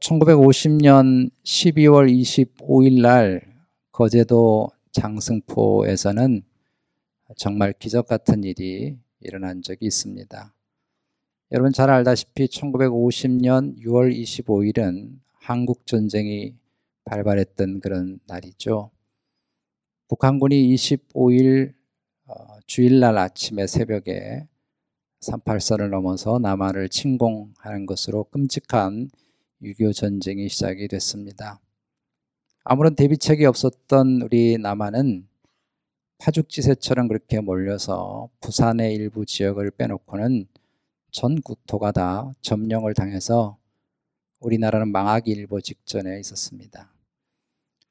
1950년 12월 25일 날 거제도 장승포에서는 정말 기적 같은 일이 일어난 적이 있습니다. 여러분 잘 알다시피 1950년 6월 25일은 한국 전쟁이 발발했던 그런 날이죠. 북한군이 25일 어, 주일날 아침에 새벽에 38선을 넘어서 남한을 침공하는 것으로 끔찍한 6.25 전쟁이 시작이 됐습니다. 아무런 대비책이 없었던 우리 남한은 파죽지세처럼 그렇게 몰려서 부산의 일부 지역을 빼놓고는 전 국토가 다 점령을 당해서 우리나라는 망하기 일보 직전에 있었습니다.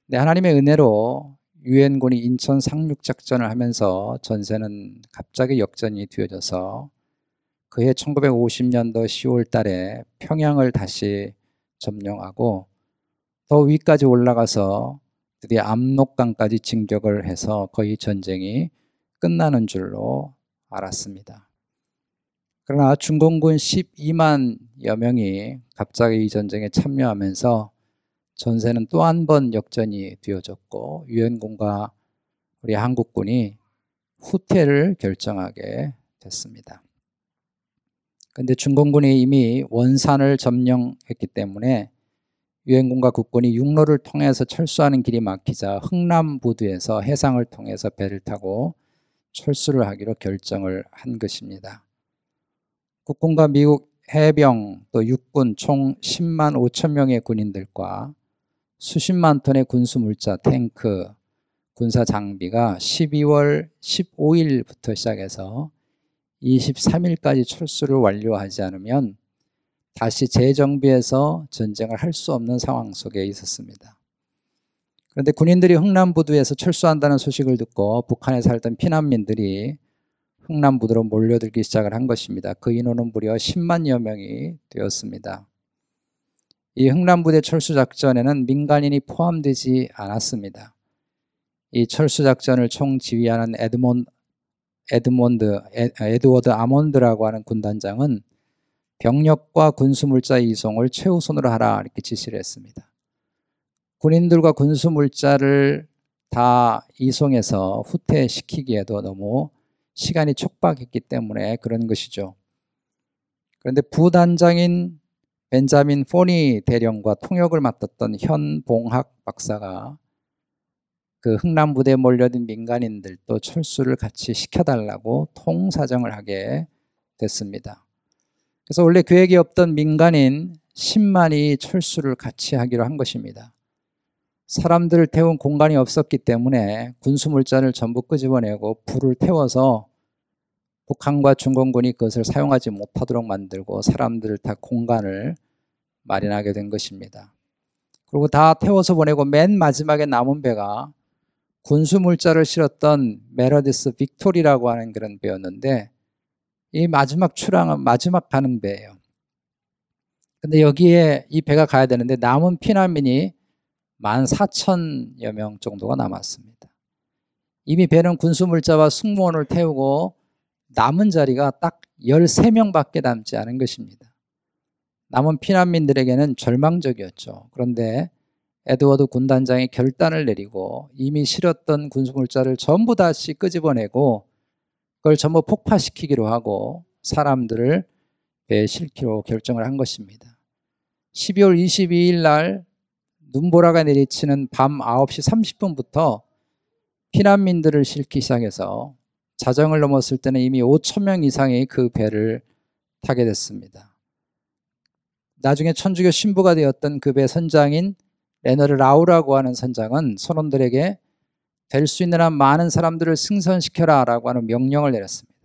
네, 하나님의 은혜로 유엔군이 인천 상륙 작전을 하면서 전세는 갑자기 역전이 되어져서 그해 1950년도 10월 달에 평양을 다시 점령하고 더 위까지 올라가서 드디어 압록강까지 진격을 해서 거의 전쟁이 끝나는 줄로 알았습니다. 그러나 중공군 12만여 명이 갑자기 이 전쟁에 참여하면서 전세는 또 한 번 역전이 되어졌고 유엔군과 우리 한국군이 후퇴를 결정하게 됐습니다. 그런데 중공군이 이미 원산을 점령했기 때문에 유엔군과 국군이 육로를 통해서 철수하는 길이 막히자 흥남부두에서 해상을 통해서 배를 타고 철수를 하기로 결정을 한 것입니다. 국군과 미국 해병 또 육군 총 10만 5천 명의 군인들과 수십만 톤의 군수 물자, 탱크, 군사 장비가 12월 15일부터 시작해서 23일까지 철수를 완료하지 않으면 다시 재정비해서 전쟁을 할 수 없는 상황 속에 있었습니다. 그런데 군인들이 흥남부두에서 철수한다는 소식을 듣고 북한에 살던 피난민들이 흥남부두로 몰려들기 시작을 한 것입니다. 그 인원은 무려 10만여 명이 되었습니다. 이 흥남부대 철수 작전에는 민간인이 포함되지 않았습니다. 이 철수 작전을 총지휘하는 에드몬 에드몬드 에드워드 아몬드라고 하는 군단장은 병력과 군수물자 이송을 최우선으로 하라 이렇게 지시를 했습니다. 군인들과 군수물자를 다 이송해서 후퇴시키기에도 너무 시간이 촉박했기 때문에 그런 것이죠. 그런데 부단장인 벤자민 포니 대령과 통역을 맡았던 현봉학 박사가 그 흥남부대에 몰려든 민간인들도 철수를 같이 시켜달라고 통사정을 하게 됐습니다. 그래서 원래 계획이 없던 민간인 10만이 철수를 같이 하기로 한 것입니다. 사람들을 태운 공간이 없었기 때문에 군수물자를 전부 끄집어내고 불을 태워서 북한과 중공군이 그것을 사용하지 못하도록 만들고 사람들을 다 공간을 마련하게 된 것입니다. 그리고 다 태워서 보내고 맨 마지막에 남은 배가 군수 물자를 실었던 메러디스 빅토리라고 하는 그런 배였는데 이 마지막 출항은 마지막 가는 배예요. 근데 여기에 이 배가 가야 되는데 남은 피난민이 14,000여 명 정도가 남았습니다. 이미 배는 군수 물자와 승무원을 태우고 남은 자리가 딱 13명밖에 남지 않은 것입니다. 남은 피난민들에게는 절망적이었죠. 그런데 에드워드 군단장이 결단을 내리고 이미 실었던 군수물자를 전부 다시 끄집어내고 그걸 전부 폭파시키기로 하고 사람들을 배에 실기로 결정을 한 것입니다. 12월 22일 날 눈보라가 내리치는 밤 9시 30분부터 피난민들을 실기 시작해서 자정을 넘었을 때는 이미 5천 명 이상이 그 배를 타게 됐습니다. 나중에 천주교 신부가 되었던 그 배 선장인 레너르 라우라고 하는 선장은 선원들에게 될 수 있는 한 많은 사람들을 승선시켜라 라고 하는 명령을 내렸습니다.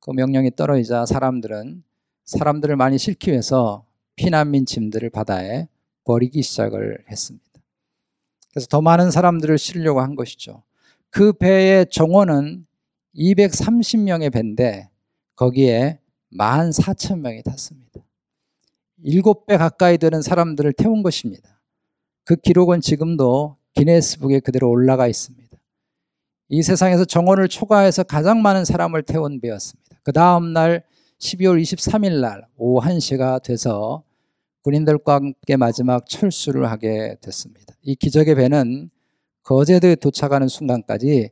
그 명령이 떨어지자 사람들은 사람들을 많이 실기 위해서 피난민 짐들을 바다에 버리기 시작을 했습니다. 그래서 더 많은 사람들을 실려고 한 것이죠. 그 배의 정원은 230명의 배인데 거기에 14,000명이 탔습니다. 7배 가까이 되는 사람들을 태운 것입니다. 그 기록은 지금도 기네스북에 그대로 올라가 있습니다. 이 세상에서 정원을 초과해서 가장 많은 사람을 태운 배였습니다. 그 다음 날 12월 23일 날 오후 1시가 돼서 군인들과 함께 마지막 철수를 하게 됐습니다. 이 기적의 배는 거제도에 도착하는 순간까지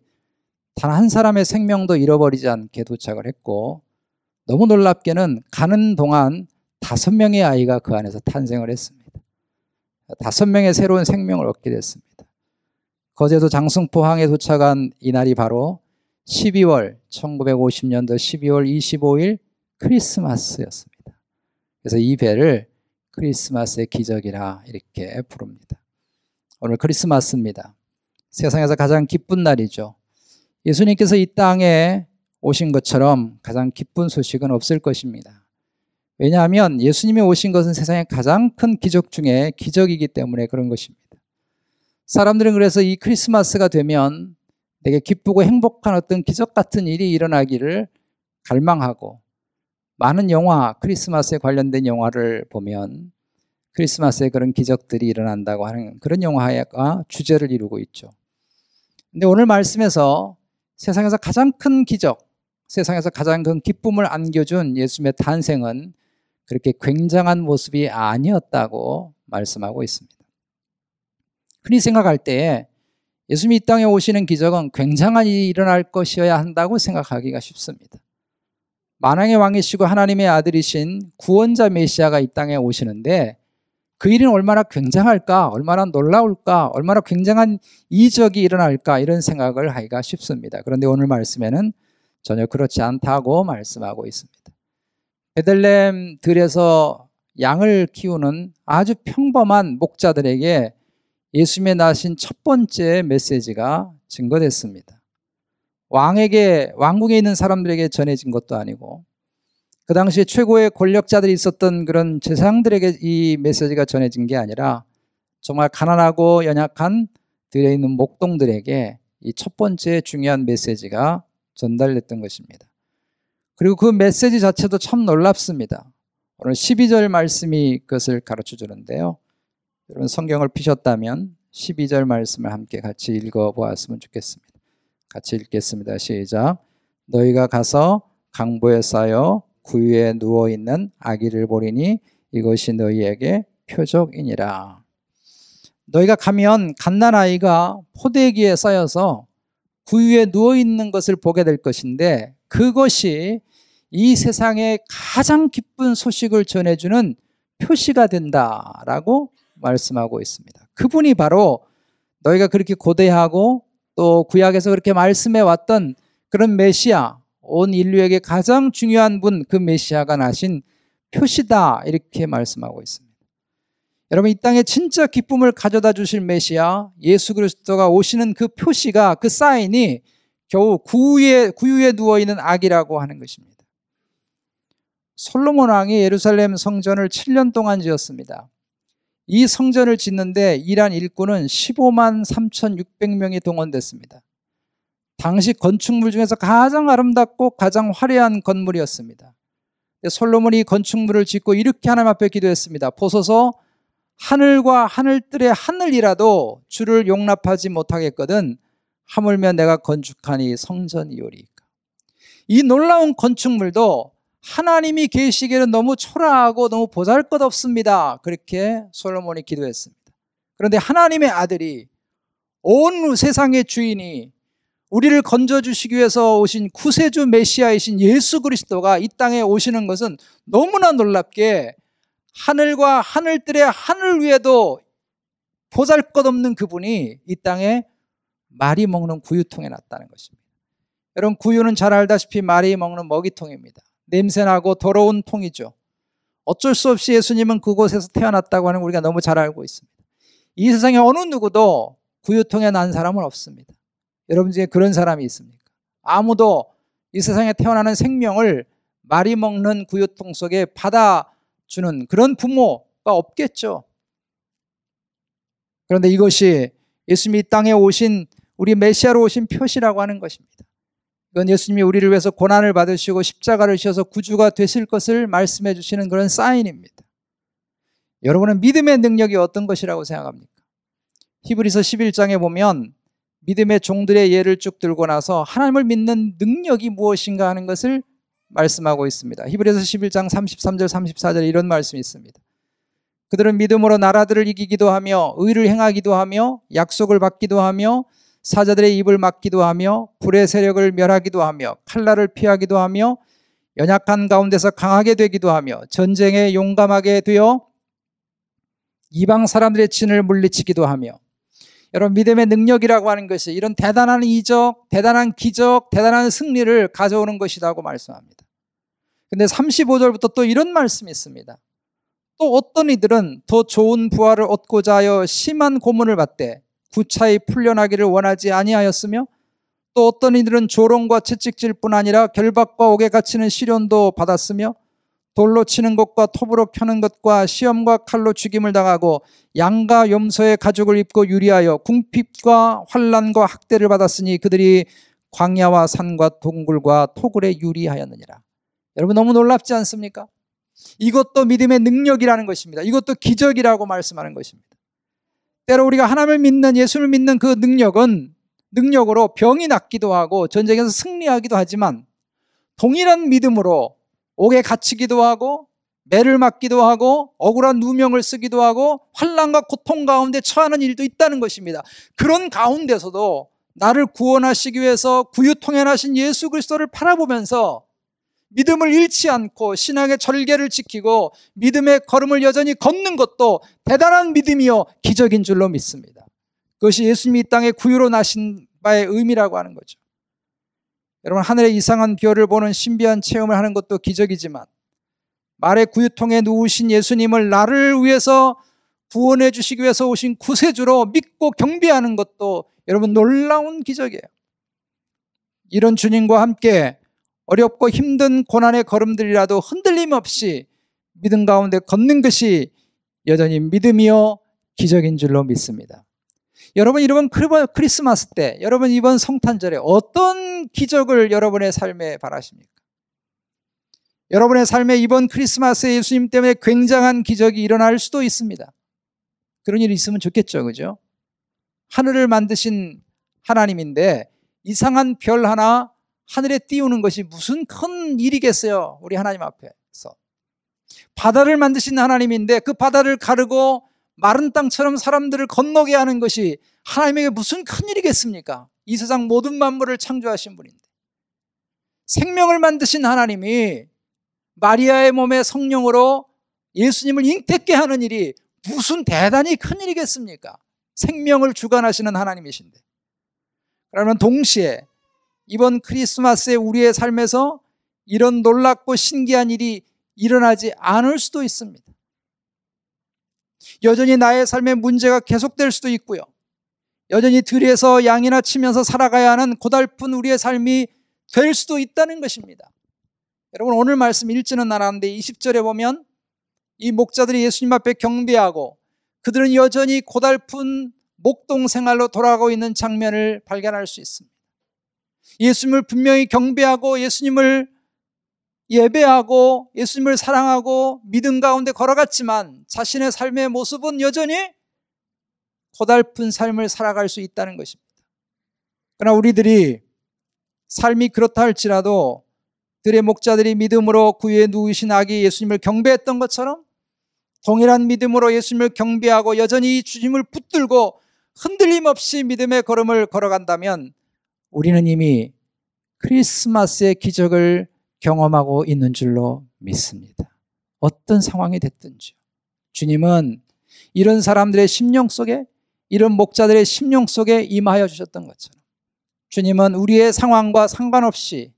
단 한 사람의 생명도 잃어버리지 않게 도착을 했고 너무 놀랍게는 가는 동안 다섯 명의 아이가 그 안에서 탄생을 했습니다. 다섯 명의 새로운 생명을 얻게 됐습니다. 거제도 장승포항에 도착한 이날이 바로 12월 1950년도 12월 25일 크리스마스였습니다. 그래서 이 배를 크리스마스의 기적이라 이렇게 부릅니다. 오늘 크리스마스입니다. 세상에서 가장 기쁜 날이죠. 예수님께서 이 땅에 오신 것처럼 가장 기쁜 소식은 없을 것입니다. 왜냐하면 예수님이 오신 것은 세상의 가장 큰 기적 중에 기적이기 때문에 그런 것입니다. 사람들은 그래서 이 크리스마스가 되면 되게 기쁘고 행복한 어떤 기적 같은 일이 일어나기를 갈망하고 많은 영화, 크리스마스에 관련된 영화를 보면 크리스마스에 그런 기적들이 일어난다고 하는 그런 영화가 주제를 이루고 있죠. 근데 오늘 말씀에서 세상에서 가장 큰 기적, 세상에서 가장 큰 기쁨을 안겨준 예수님의 탄생은 그렇게 굉장한 모습이 아니었다고 말씀하고 있습니다. 흔히 생각할 때 예수님이 이 땅에 오시는 기적은 굉장한 일이 일어날 것이어야 한다고 생각하기가 쉽습니다. 만왕의 왕이시고 하나님의 아들이신 구원자 메시아가 이 땅에 오시는데 그 일은 얼마나 굉장할까, 얼마나 놀라울까, 얼마나 굉장한 이적이 일어날까 이런 생각을 하기가 쉽습니다. 그런데 오늘 말씀에는 전혀 그렇지 않다고 말씀하고 있습니다. 베들렘 들에서 양을 키우는 아주 평범한 목자들에게 예수님의 나신 첫 번째 메시지가 증거됐습니다. 왕에게, 왕궁에 있는 사람들에게 전해진 것도 아니고, 그 당시에 최고의 권력자들이 있었던 그런 재상들에게 이 메시지가 전해진 게 아니라, 정말 가난하고 연약한 들에 있는 목동들에게 이 첫 번째 중요한 메시지가 전달됐던 것입니다. 그리고 그 메시지 자체도 참 놀랍습니다. 오늘 12절 말씀이 그것을 가르쳐 주는데요. 여러분 성경을 피셨다면 12절 말씀을 함께 같이 읽어 보았으면 좋겠습니다. 같이 읽겠습니다. 시작. 너희가 가서 강보에 쌓여 구유에 누워 있는 아기를 보리니 이것이 너희에게 표적이니라. 너희가 가면 갓난 아이가 포대기에 쌓여서 구유에 누워 있는 것을 보게 될 것인데 그것이 이 세상에 가장 기쁜 소식을 전해주는 표시가 된다라고 말씀하고 있습니다. 그분이 바로 너희가 그렇게 고대하고 또 구약에서 그렇게 말씀해 왔던 그런 메시아, 온 인류에게 가장 중요한 분, 그 메시아가 나신 표시다. 이렇게 말씀하고 있습니다. 여러분, 이 땅에 진짜 기쁨을 가져다 주실 메시아, 예수 그리스도가 오시는 그 표시가, 그 사인이 겨우 구유에, 구유에 누워있는 악이라고 하는 것입니다. 솔로몬 왕이 예루살렘 성전을 7년 동안 지었습니다. 이 성전을 짓는데 이란 일꾼은 15만 3,600명이 동원됐습니다. 당시 건축물 중에서 가장 아름답고 가장 화려한 건물이었습니다. 솔로몬이 건축물을 짓고 이렇게 하나님 앞에 기도했습니다. 보소서 하늘과 하늘들의 하늘이라도 주를 용납하지 못하겠거든 하물며 내가 건축한 이 성전이오리까. 이 놀라운 건축물도 하나님이 계시기에는 너무 초라하고 너무 보잘것없습니다. 그렇게 솔로몬이 기도했습니다. 그런데 하나님의 아들이 온 세상의 주인이 우리를 건져주시기 위해서 오신 구세주 메시아이신 예수 그리스도가 이 땅에 오시는 것은 너무나 놀랍게 하늘과 하늘들의 하늘 위에도 보잘 것 없는 그분이 이 땅에 말이 먹는 구유통에 났다는 것입니다. 여러분, 구유는 잘 알다시피 말이 먹는 먹이통입니다. 냄새나고 더러운 통이죠. 어쩔 수 없이 예수님은 그곳에서 태어났다고 하는 우리가 너무 잘 알고 있습니다. 이 세상에 어느 누구도 구유통에 난 사람은 없습니다. 여러분 중에 그런 사람이 있습니까? 아무도 이 세상에 태어나는 생명을 말이 먹는 구유통 속에 받아주는 그런 부모가 없겠죠. 그런데 이것이 예수님이 땅에 오신 우리 메시아로 오신 표시라고 하는 것입니다. 이건 예수님이 우리를 위해서 고난을 받으시고 십자가를 지셔서 구주가 되실 것을 말씀해 주시는 그런 사인입니다. 여러분은 믿음의 능력이 어떤 것이라고 생각합니까? 히브리서 11장에 보면 믿음의 종들의 예를 쭉 들고 나서 하나님을 믿는 능력이 무엇인가 하는 것을 말씀하고 있습니다. 히브리서 11장 33절 34절 이런 말씀이 있습니다. 그들은 믿음으로 나라들을 이기기도 하며 의를 행하기도 하며 약속을 받기도 하며 사자들의 입을 막기도 하며 불의 세력을 멸하기도 하며 칼날을 피하기도 하며 연약한 가운데서 강하게 되기도 하며 전쟁에 용감하게 되어 이방 사람들의 진을 물리치기도 하며 여러분 믿음의 능력이라고 하는 것이 이런 대단한 이적, 대단한 기적, 대단한 승리를 가져오는 것이라고 말씀합니다. 근데 35절부터 또 이런 말씀이 있습니다. 또 어떤 이들은 더 좋은 부활을 얻고자 하여 심한 고문을 받되 구차히 풀려나기를 원하지 아니하였으며 또 어떤 이들은 조롱과 채찍질뿐 아니라 결박과 옥에 갇히는 시련도 받았으며 돌로 치는 것과 톱으로 켜는 것과 시험과 칼로 죽임을 당하고 양과 염소의 가죽을 입고 유리하여 궁핍과 환란과 학대를 받았으니 그들이 광야와 산과 동굴과 토굴에 유리하였느니라. 여러분 너무 놀랍지 않습니까? 이것도 믿음의 능력이라는 것입니다. 이것도 기적이라고 말씀하는 것입니다. 때로 우리가 하나님을 믿는 예수를 믿는 그 능력은 능력으로 병이 낫기도 하고 전쟁에서 승리하기도 하지만 동일한 믿음으로 옥에 갇히기도 하고 매를 맞기도 하고 억울한 누명을 쓰기도 하고 환란과 고통 가운데 처하는 일도 있다는 것입니다. 그런 가운데서도 나를 구원하시기 위해서 구유통연하신 예수 그리스도를 바라보면서 믿음을 잃지 않고 신앙의 절개를 지키고 믿음의 걸음을 여전히 걷는 것도 대단한 믿음이요 기적인 줄로 믿습니다. 그것이 예수님이 이 땅에 구유로 나신 바의 의미라고 하는 거죠. 여러분 하늘의 이상한 별을 보는 신비한 체험을 하는 것도 기적이지만 말의 구유통에 누우신 예수님을 나를 위해서 구원해 주시기 위해서 오신 구세주로 믿고 경배하는 것도 여러분 놀라운 기적이에요. 이런 주님과 함께 어렵고 힘든 고난의 걸음들이라도 흔들림 없이 믿음 가운데 걷는 것이 여전히 믿음이요 기적인 줄로 믿습니다. 여러분 이번 크리스마스 때, 여러분 이번 성탄절에 어떤 기적을 여러분의 삶에 바라십니까? 여러분의 삶에 이번 크리스마스에 예수님 때문에 굉장한 기적이 일어날 수도 있습니다. 그런 일이 있으면 좋겠죠, 그죠? 하늘을 만드신 하나님인데 이상한 별 하나 하늘에 띄우는 것이 무슨 큰 일이겠어요? 우리 하나님 앞에서. 바다를 만드신 하나님인데 그 바다를 가르고 마른 땅처럼 사람들을 건너게 하는 것이 하나님에게 무슨 큰 일이겠습니까? 이 세상 모든 만물을 창조하신 분인데. 생명을 만드신 하나님이 마리아의 몸에 성령으로 예수님을 잉태케 하는 일이 무슨 대단히 큰 일이겠습니까? 생명을 주관하시는 하나님이신데. 그러면 동시에 이번 크리스마스에 우리의 삶에서 이런 놀랍고 신기한 일이 일어나지 않을 수도 있습니다. 여전히 나의 삶에 문제가 계속될 수도 있고요. 여전히 들에서 양이나 치면서 살아가야 하는 고달픈 우리의 삶이 될 수도 있다는 것입니다. 여러분 오늘 말씀 읽지는 않았는데 20절에 보면 이 목자들이 예수님 앞에 경배하고 그들은 여전히 고달픈 목동 생활로 돌아가고 있는 장면을 발견할 수 있습니다. 예수님을 분명히 경배하고 예수님을 예배하고 예수님을 사랑하고 믿음 가운데 걸어갔지만 자신의 삶의 모습은 여전히 고달픈 삶을 살아갈 수 있다는 것입니다. 그러나 우리들이 삶이 그렇다 할지라도 들의 목자들이 믿음으로 구유에 누우신 아기 예수님을 경배했던 것처럼 동일한 믿음으로 예수님을 경배하고 여전히 주님을 붙들고 흔들림 없이 믿음의 걸음을 걸어간다면 우리는 이미 크리스마스의 기적을 경험하고 있는 줄로 믿습니다. 어떤 상황이 됐든지. 주님은 이런 사람들의 심령 속에, 이런 목자들의 심령 속에 임하여 주셨던 것처럼 주님은 우리의 상황과 상관없이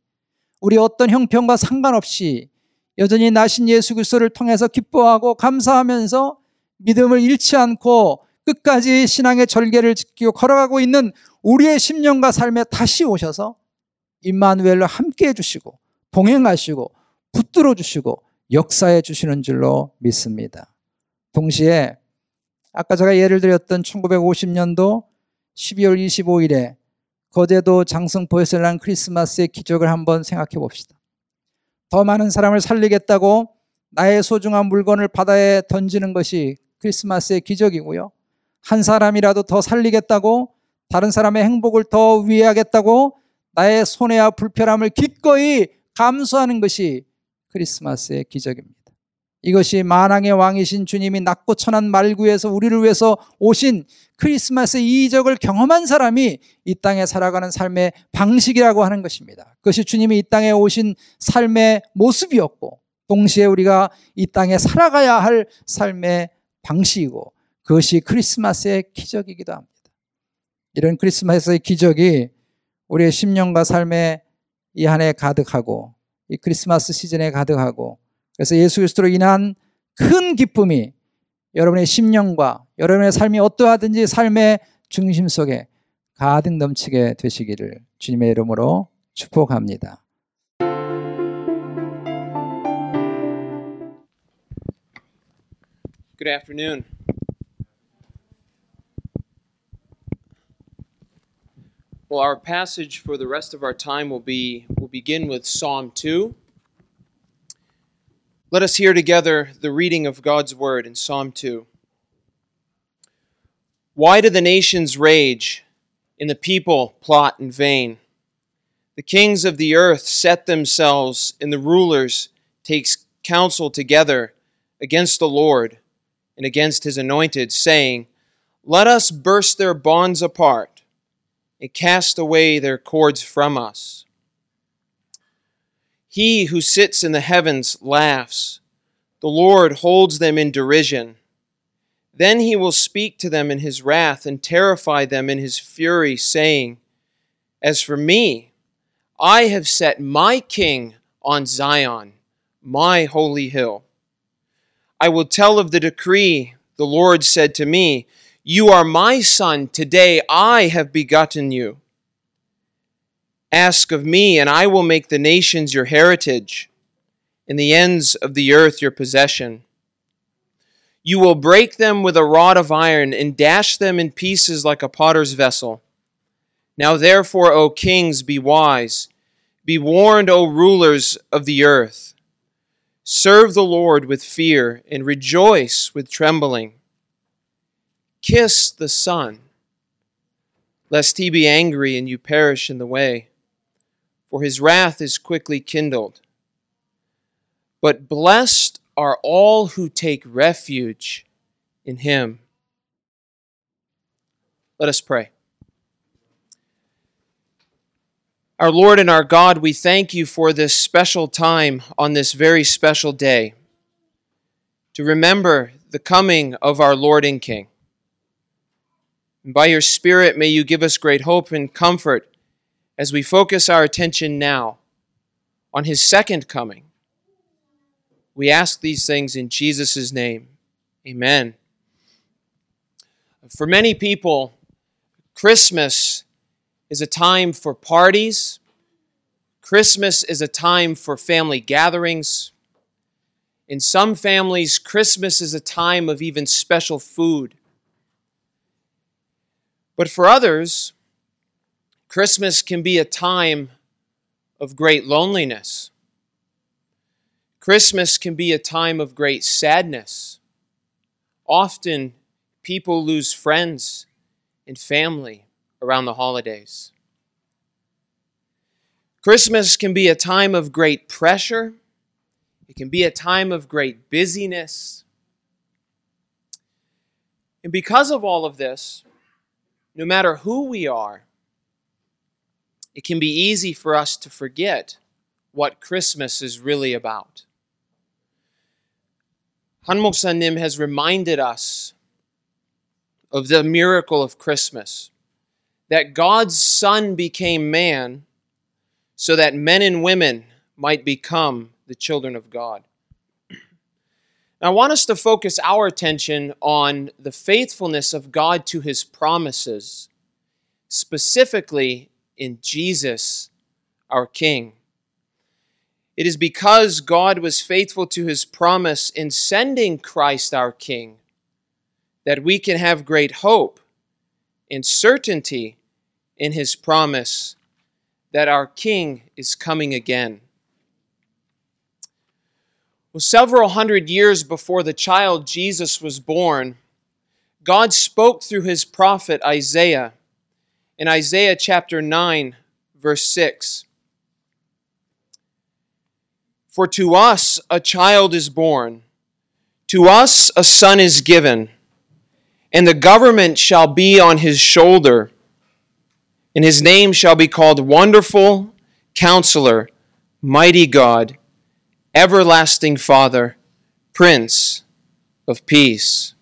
우리 어떤 형편과 상관없이 여전히 나신 예수 그리스도를 통해서 기뻐하고 감사하면서 믿음을 잃지 않고 끝까지 신앙의 절개를 지키고 걸어가고 있는 우리의 심령과 삶에 다시 오셔서 임마누엘로 함께 해주시고 동행하시고 붙들어 주시고 역사해 주시는 줄로 믿습니다. 동시에 아까 제가 예를 드렸던 1950년도 12월 25일에 거제도 장성포에서 난 크리스마스의 기적을 한번 생각해 봅시다. 더 많은 사람을 살리겠다고 나의 소중한 물건을 바다에 던지는 것이 크리스마스의 기적이고요. 한 사람이라도 더 살리겠다고 다른 사람의 행복을 더 위하겠다고 나의 손해와 불편함을 기꺼이 감수하는 것이 크리스마스의 기적입니다. 이것이 만왕의 왕이신 주님이 낮고 천한 말구에서 우리를 위해서 오신 크리스마스의 이적을 경험한 사람이 이 땅에 살아가는 삶의 방식이라고 하는 것입니다. 그것이 주님이 이 땅에 오신 삶의 모습이었고 동시에 우리가 이 땅에 살아가야 할 삶의 방식이고 그것이 크리스마스의 기적이기도 합니다. 이런 크리스마스의 기적이 우리의 심령과 삶의 이한 해 가득하고 이 크리스마스 시즌에 가득하고 그래서 예수 그리스도로 인한 큰 기쁨이 여러분의 심령과 여러분의 삶이 어떠하든지 삶의 중심 속에 가득 넘치게 되시기를 주님의 이름으로 축복합니다. Good afternoon. Well, our passage for the rest of our time will be will begin with Psalm 2. Let us hear together the reading of God's word in Psalm 2. Why do the nations rage and the people plot in vain? The kings of the earth set themselves and the rulers take counsel together against the Lord and against his anointed, saying, Let us burst their bonds apart and cast away their cords from us. He who sits in the heavens laughs. The Lord holds them in derision. Then he will speak to them in his wrath and terrify them in his fury, saying, As for me, I have set my king on Zion, my holy hill. I will tell of the decree. The Lord said to me, You are my son. Today I have begotten you. Ask of me, and I will make the nations your heritage, and the ends of the earth your possession. You will break them with a rod of iron, and dash them in pieces like a potter's vessel. Now therefore, O kings, be wise. Be warned, O rulers of the earth. Serve the Lord with fear, and rejoice with trembling. Kiss the Son, lest he be angry and you perish in the way for his wrath is quickly kindled. But blessed are all who take refuge in him. Let us pray. Our Lord and our God, we thank you for this special time on this very special day to remember the coming of our Lord and King. And by your Spirit, may you give us great hope and comfort as we focus our attention now on his second coming. We ask these things in Jesus' name. Amen. For many people, Christmas is a time for parties. Christmas is a time for family gatherings. In some families, Christmas is a time of even special food. But for others, Christmas can be a time of great loneliness. Christmas can be a time of great sadness. Often, people lose friends and family around the holidays. Christmas can be a time of great pressure. It can be a time of great busyness. And because of all of this, no matter who we are, it can be easy for us to forget what Christmas is really about. Han Nim has reminded us of the miracle of Christmas that God's Son became man so that men and women might become the children of God. I want us to focus our attention on the faithfulness of God to his promises, specifically in Jesus, our King. It is because God was faithful to his promise in sending Christ our King that we can have great hope and certainty in his promise that our King is coming again. Well, several hundred years before the child Jesus was born, God spoke through his prophet Isaiah in Isaiah chapter 9, verse 6. For to us a child is born, To us a son is given, and the government shall be on his shoulder, and his name shall be called Wonderful Counselor, Mighty God, Everlasting Father, Prince of Peace.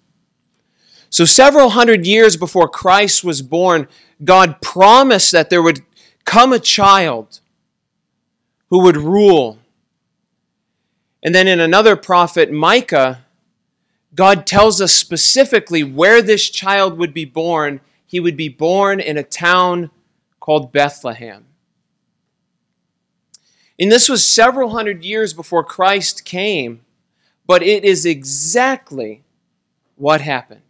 So, several hundred years before Christ was born, God promised that there would come a child who would rule. And then in another prophet, Micah, God tells us specifically where this child would be born. He would be born in a town called Bethlehem. And this was several hundred years before Christ came, but it is exactly what happened.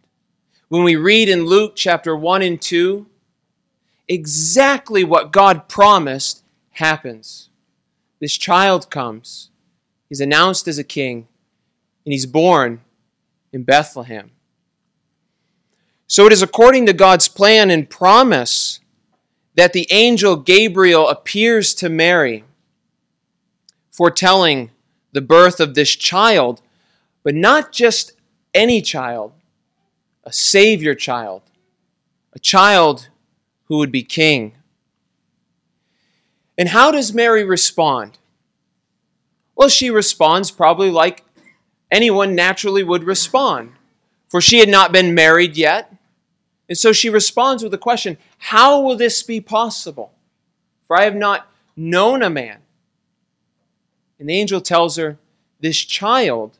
When we read in Luke chapter 1 and 2, exactly what God promised happens. This child comes, he's announced as a king, and he's born in Bethlehem. So it is according to God's plan and promise that the angel Gabriel appears to Mary, foretelling the birth of this child, but not just any child, a Savior child, a child who would be king. And how does Mary respond? Well, she responds probably like anyone naturally would respond, for she had not been married yet. And so she responds with the question How will this be possible? For I have not known a man. And the angel tells her, This child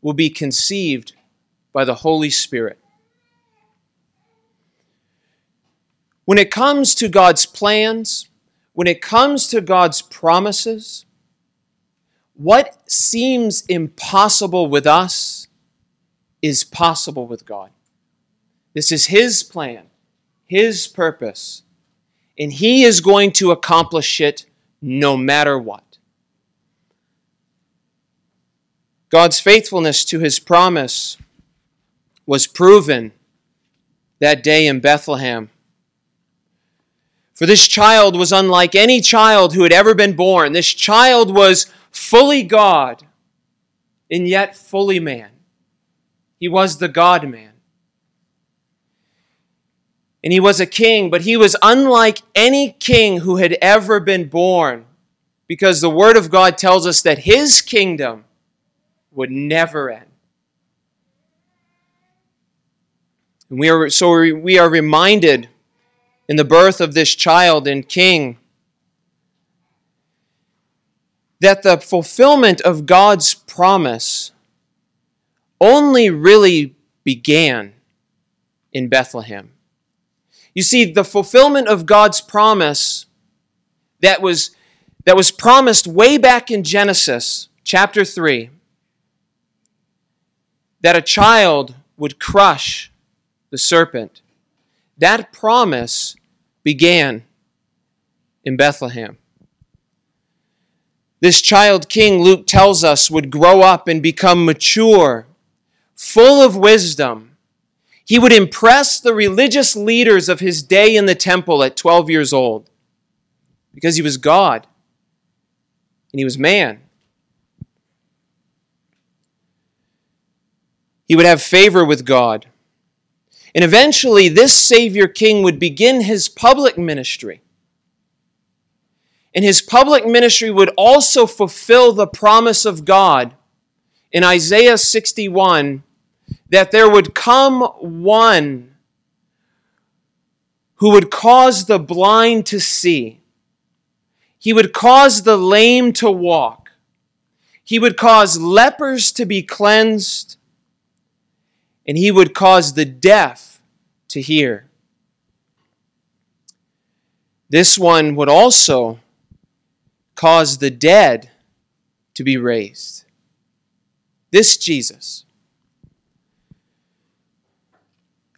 will be conceived by the Holy Spirit. When it comes to God's plans, when it comes to God's promises, what seems impossible with us is possible with God. This is His plan, His purpose, and He is going to accomplish it no matter what. God's faithfulness to His promise was proven that day in Bethlehem for this child was unlike any child who had ever been born. This child was fully God and yet fully man. He was the God man. And he was a king, but he was unlike any king who had ever been born because the Word of God tells us that his kingdom would never end. And we are, so we are reminded in the birth of this child and king. That the fulfillment of God's promise only really began in Bethlehem. You see, the fulfillment of God's promise that was, that was promised way back in Genesis chapter 3 that a child would crush the serpent that promise began in Bethlehem. This child king, Luke tells us, would grow up and become mature, full of wisdom. He would impress the religious leaders of his day in the temple at 12 years old because he was God and he was man. He would have favor with God. And eventually, this Savior King would begin his public ministry. And his public ministry would also fulfill the promise of God in Isaiah 61 that there would come one who would cause the blind to see. He would cause the lame to walk. He would cause lepers to be cleansed and he would cause the deaf to hear. This one would also cause the dead to be raised. This Jesus.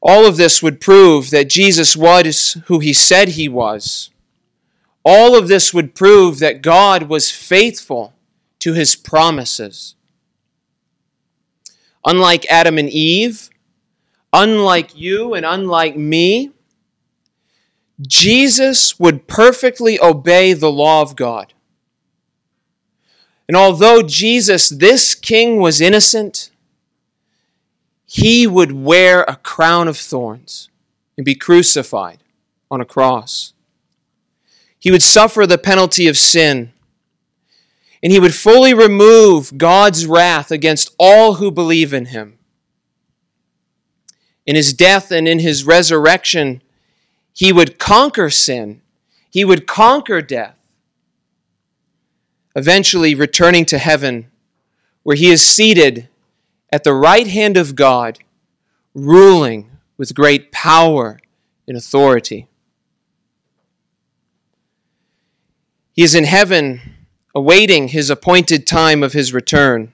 All of this would prove that Jesus was who he said he was. All of this would prove that God was faithful to his promises. Unlike Adam and Eve, unlike you and unlike me, Jesus would perfectly obey the law of God. And although Jesus, this king, was innocent, he would wear a crown of thorns and be crucified on a cross. He would suffer the penalty of sin, and he would fully remove God's wrath against all who believe in him. In his death and in his resurrection, he would conquer sin, he would conquer death, eventually returning to heaven, where he is seated at the right hand of God, ruling with great power and authority. He is in heaven awaiting his appointed time of his return.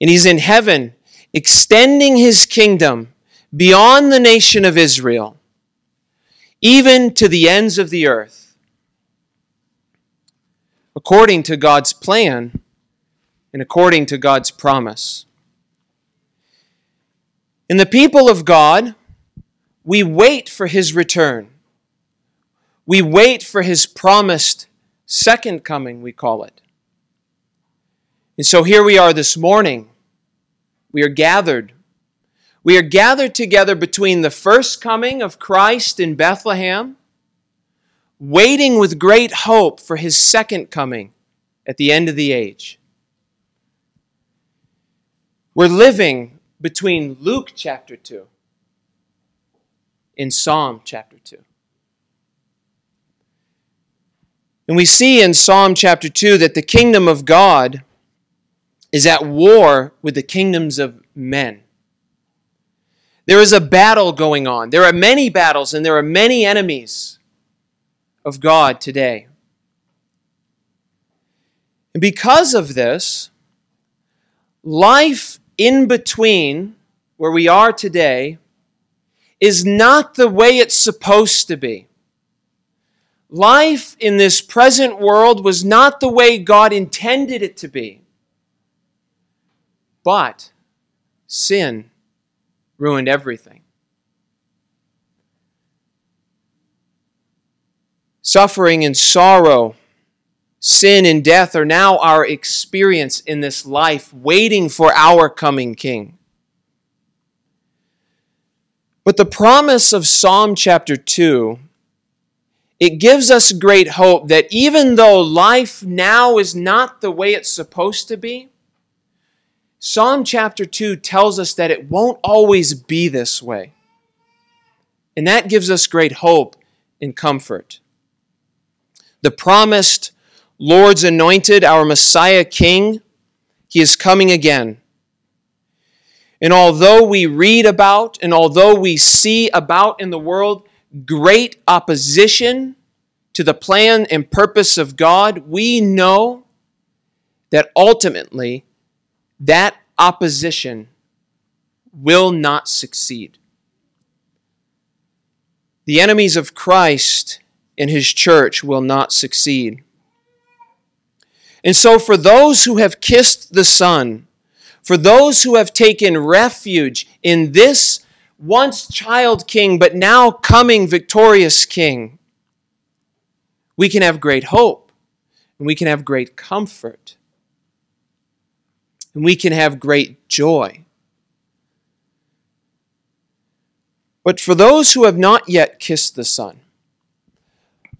And he's in heaven extending his kingdom beyond the nation of Israel, even to the ends of the earth, according to God's plan and according to God's promise. In the people of God, we wait for his return. We wait for his promised second coming, we call it. And so here we are this morning. We are gathered. We are gathered together between the first coming of Christ in Bethlehem, waiting with great hope for his second coming at the end of the age. We're living between Luke chapter 2 and Psalm chapter 2. And we see in Psalm chapter 2 that the kingdom of God is at war with the kingdoms of men. There is a battle going on. There are many battles and there are many enemies of God today. And because of this, life in between where we are today is not the way it's supposed to be. Life in this present world was not the way God intended it to be. But sin ruined everything. Suffering and sorrow, sin and death are now our experience in this life, waiting for our coming King. But the promise of Psalm chapter 2 it gives us great hope that even though life now is not the way it's supposed to be, Psalm chapter 2 tells us that it won't always be this way. And that gives us great hope and comfort. The promised Lord's anointed, our Messiah King, he is coming again. And although we read about and although we see about in the world great opposition to the plan and purpose of God, we know that ultimately that opposition will not succeed. The enemies of Christ and his church will not succeed. And so, for those who have kissed the Son, for those who have taken refuge in this once child king, but now coming victorious king, we can have great hope and we can have great comfort and we can have great joy. But for those who have not yet kissed the Son,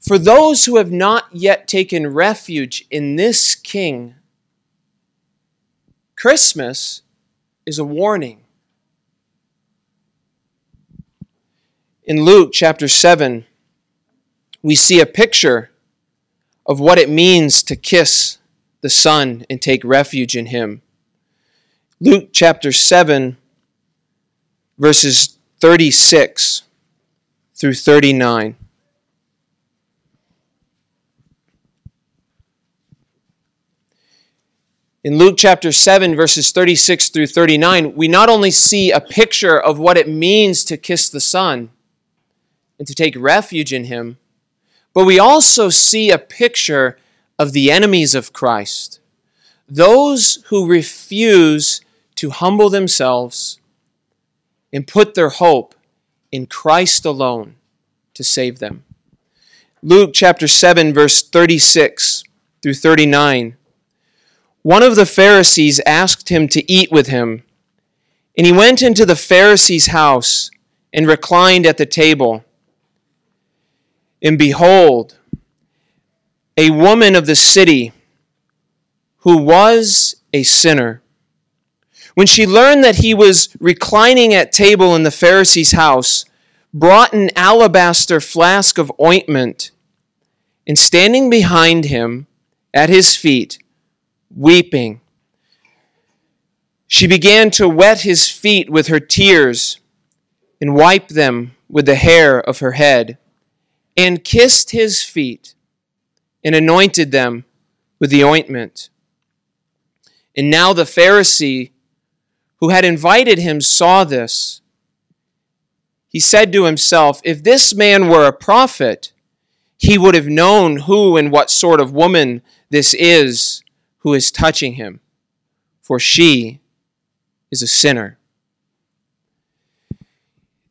for those who have not yet taken refuge in this King, Christmas is a warning. In Luke chapter 7, we see a picture of what it means to kiss the Son and take refuge in Him. Luke chapter 7, verses 36 through 39. In Luke chapter 7, verses 36 through 39, we not only see a picture of what it means to kiss the Son, and to take refuge in him. But we also see a picture of the enemies of Christ, those who refuse to humble themselves and put their hope in Christ alone to save them. Luke chapter 7, verse 36 through 39. One of the Pharisees asked him to eat with him, And he went into the Pharisee's house and reclined at the table. And behold, a woman of the city who was a sinner. When she learned that he was reclining at table in the Pharisee's house, brought an alabaster flask of ointment, and standing behind him at his feet, weeping, she began to wet his feet with her tears and wipe them with the hair of her head, and kissed his feet and anointed them with the ointment. And now the Pharisee who had invited him saw this. He said to himself, If this man were a prophet, he would have known who and what sort of woman this is who is touching him, for she is a sinner.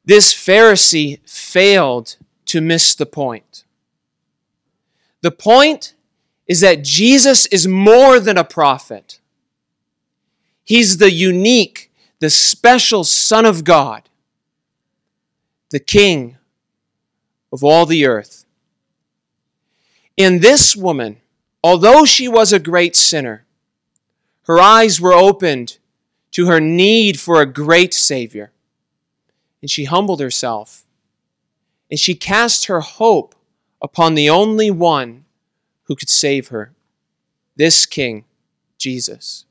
This Pharisee failed to miss the point. The point is that Jesus is more than a prophet. He's the unique, the special Son of God, the King of all the earth. In this woman, although she was a great sinner, her eyes were opened to her need for a great Savior. And she humbled herself. And she cast her hope upon the only one who could save her this King, Jesus.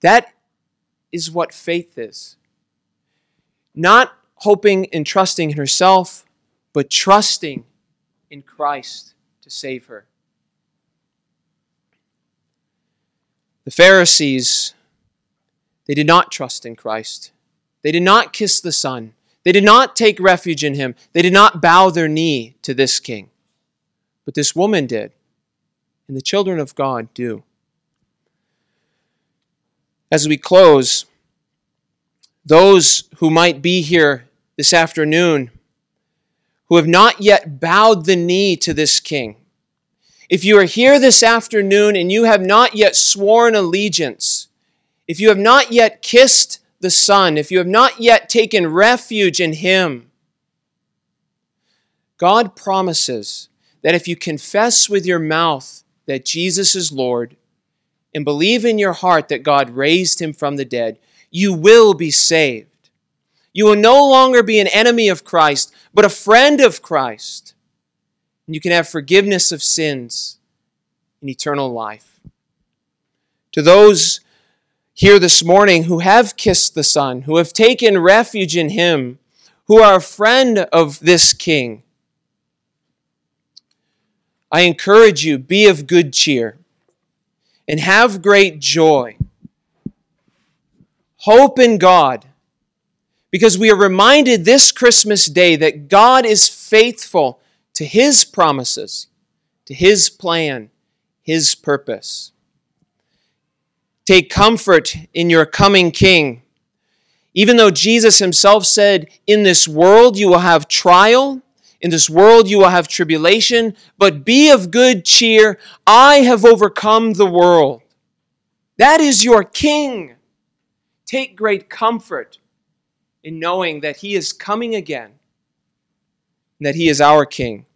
That is what faith is. Not hoping and trusting in herself, but trusting in Christ to save her. The Pharisees they did not trust in Christ. They did not kiss the Son. They did not take refuge in him. They did not bow their knee to this king. But this woman did. And the children of God do. As we close, those who might be here this afternoon who have not yet bowed the knee to this king, if you are here this afternoon and you have not yet sworn allegiance, if you have not yet kissed the Son, if you have not yet taken refuge in Him, God promises that if you confess with your mouth that Jesus is Lord and believe in your heart that God raised Him from the dead, you will be saved. You will no longer be an enemy of Christ, but a friend of Christ. And you can have forgiveness of sins and eternal life. To those here this morning who have kissed the Son, who have taken refuge in Him, who are a friend of this King. I encourage you, be of good cheer and have great joy. Hope in God, because we are reminded this Christmas day that God is faithful to His promises, to His plan, His purpose. Take comfort in your coming King. Even though Jesus himself said, In this world you will have trial, in this world you will have tribulation, but be of good cheer. I have overcome the world. That is your King. Take great comfort in knowing that He is coming again, and that He is our King.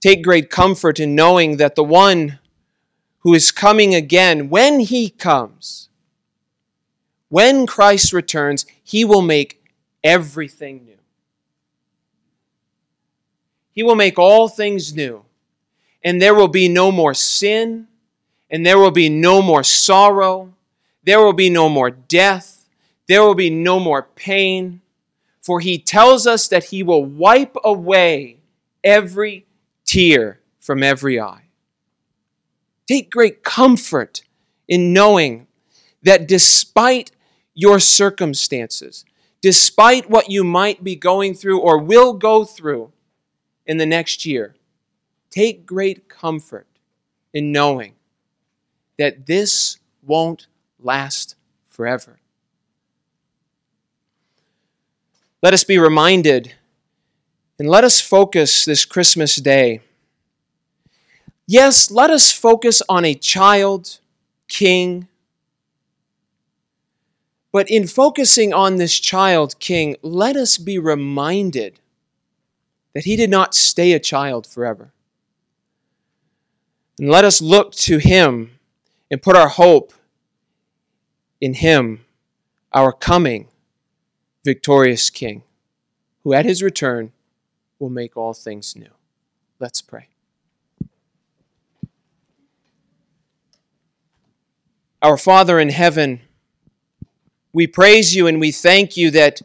Take great comfort in knowing that the one who is coming again, when he comes, when Christ returns, he will make everything new. He will make all things new. And there will be no more sin, and there will be no more sorrow, there will be no more death, there will be no more pain. For he tells us that he will wipe away every tear from every eye. Take great comfort in knowing that despite your circumstances, despite what you might be going through or will go through in the next year, take great comfort in knowing that this won't last forever. Let us be reminded and let us focus this Christmas day Yes, let us focus on a child, king, But in focusing on this child king, let us be reminded that he did not stay a child forever. And let us look to him and put our hope in him, our coming victorious king, who at his return will make all things new. Let's pray. Our Father in heaven, we praise you and we thank you that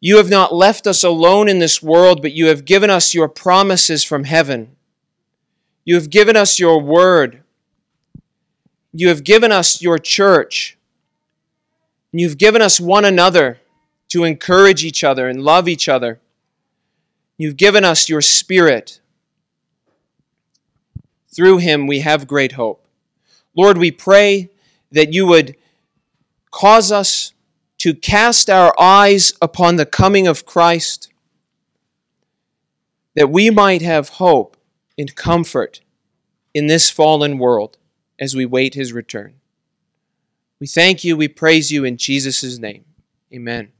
you have not left us alone in this world, but you have given us your promises from heaven. You have given us your word. You have given us your church. And you've given us one another to encourage each other and love each other. You've given us your Spirit. Through him, we have great hope. Lord, we pray that you would cause us to cast our eyes upon the coming of Christ, that we might have hope and comfort in this fallen world as we wait his return. We thank you, we praise you in Jesus' name. Amen.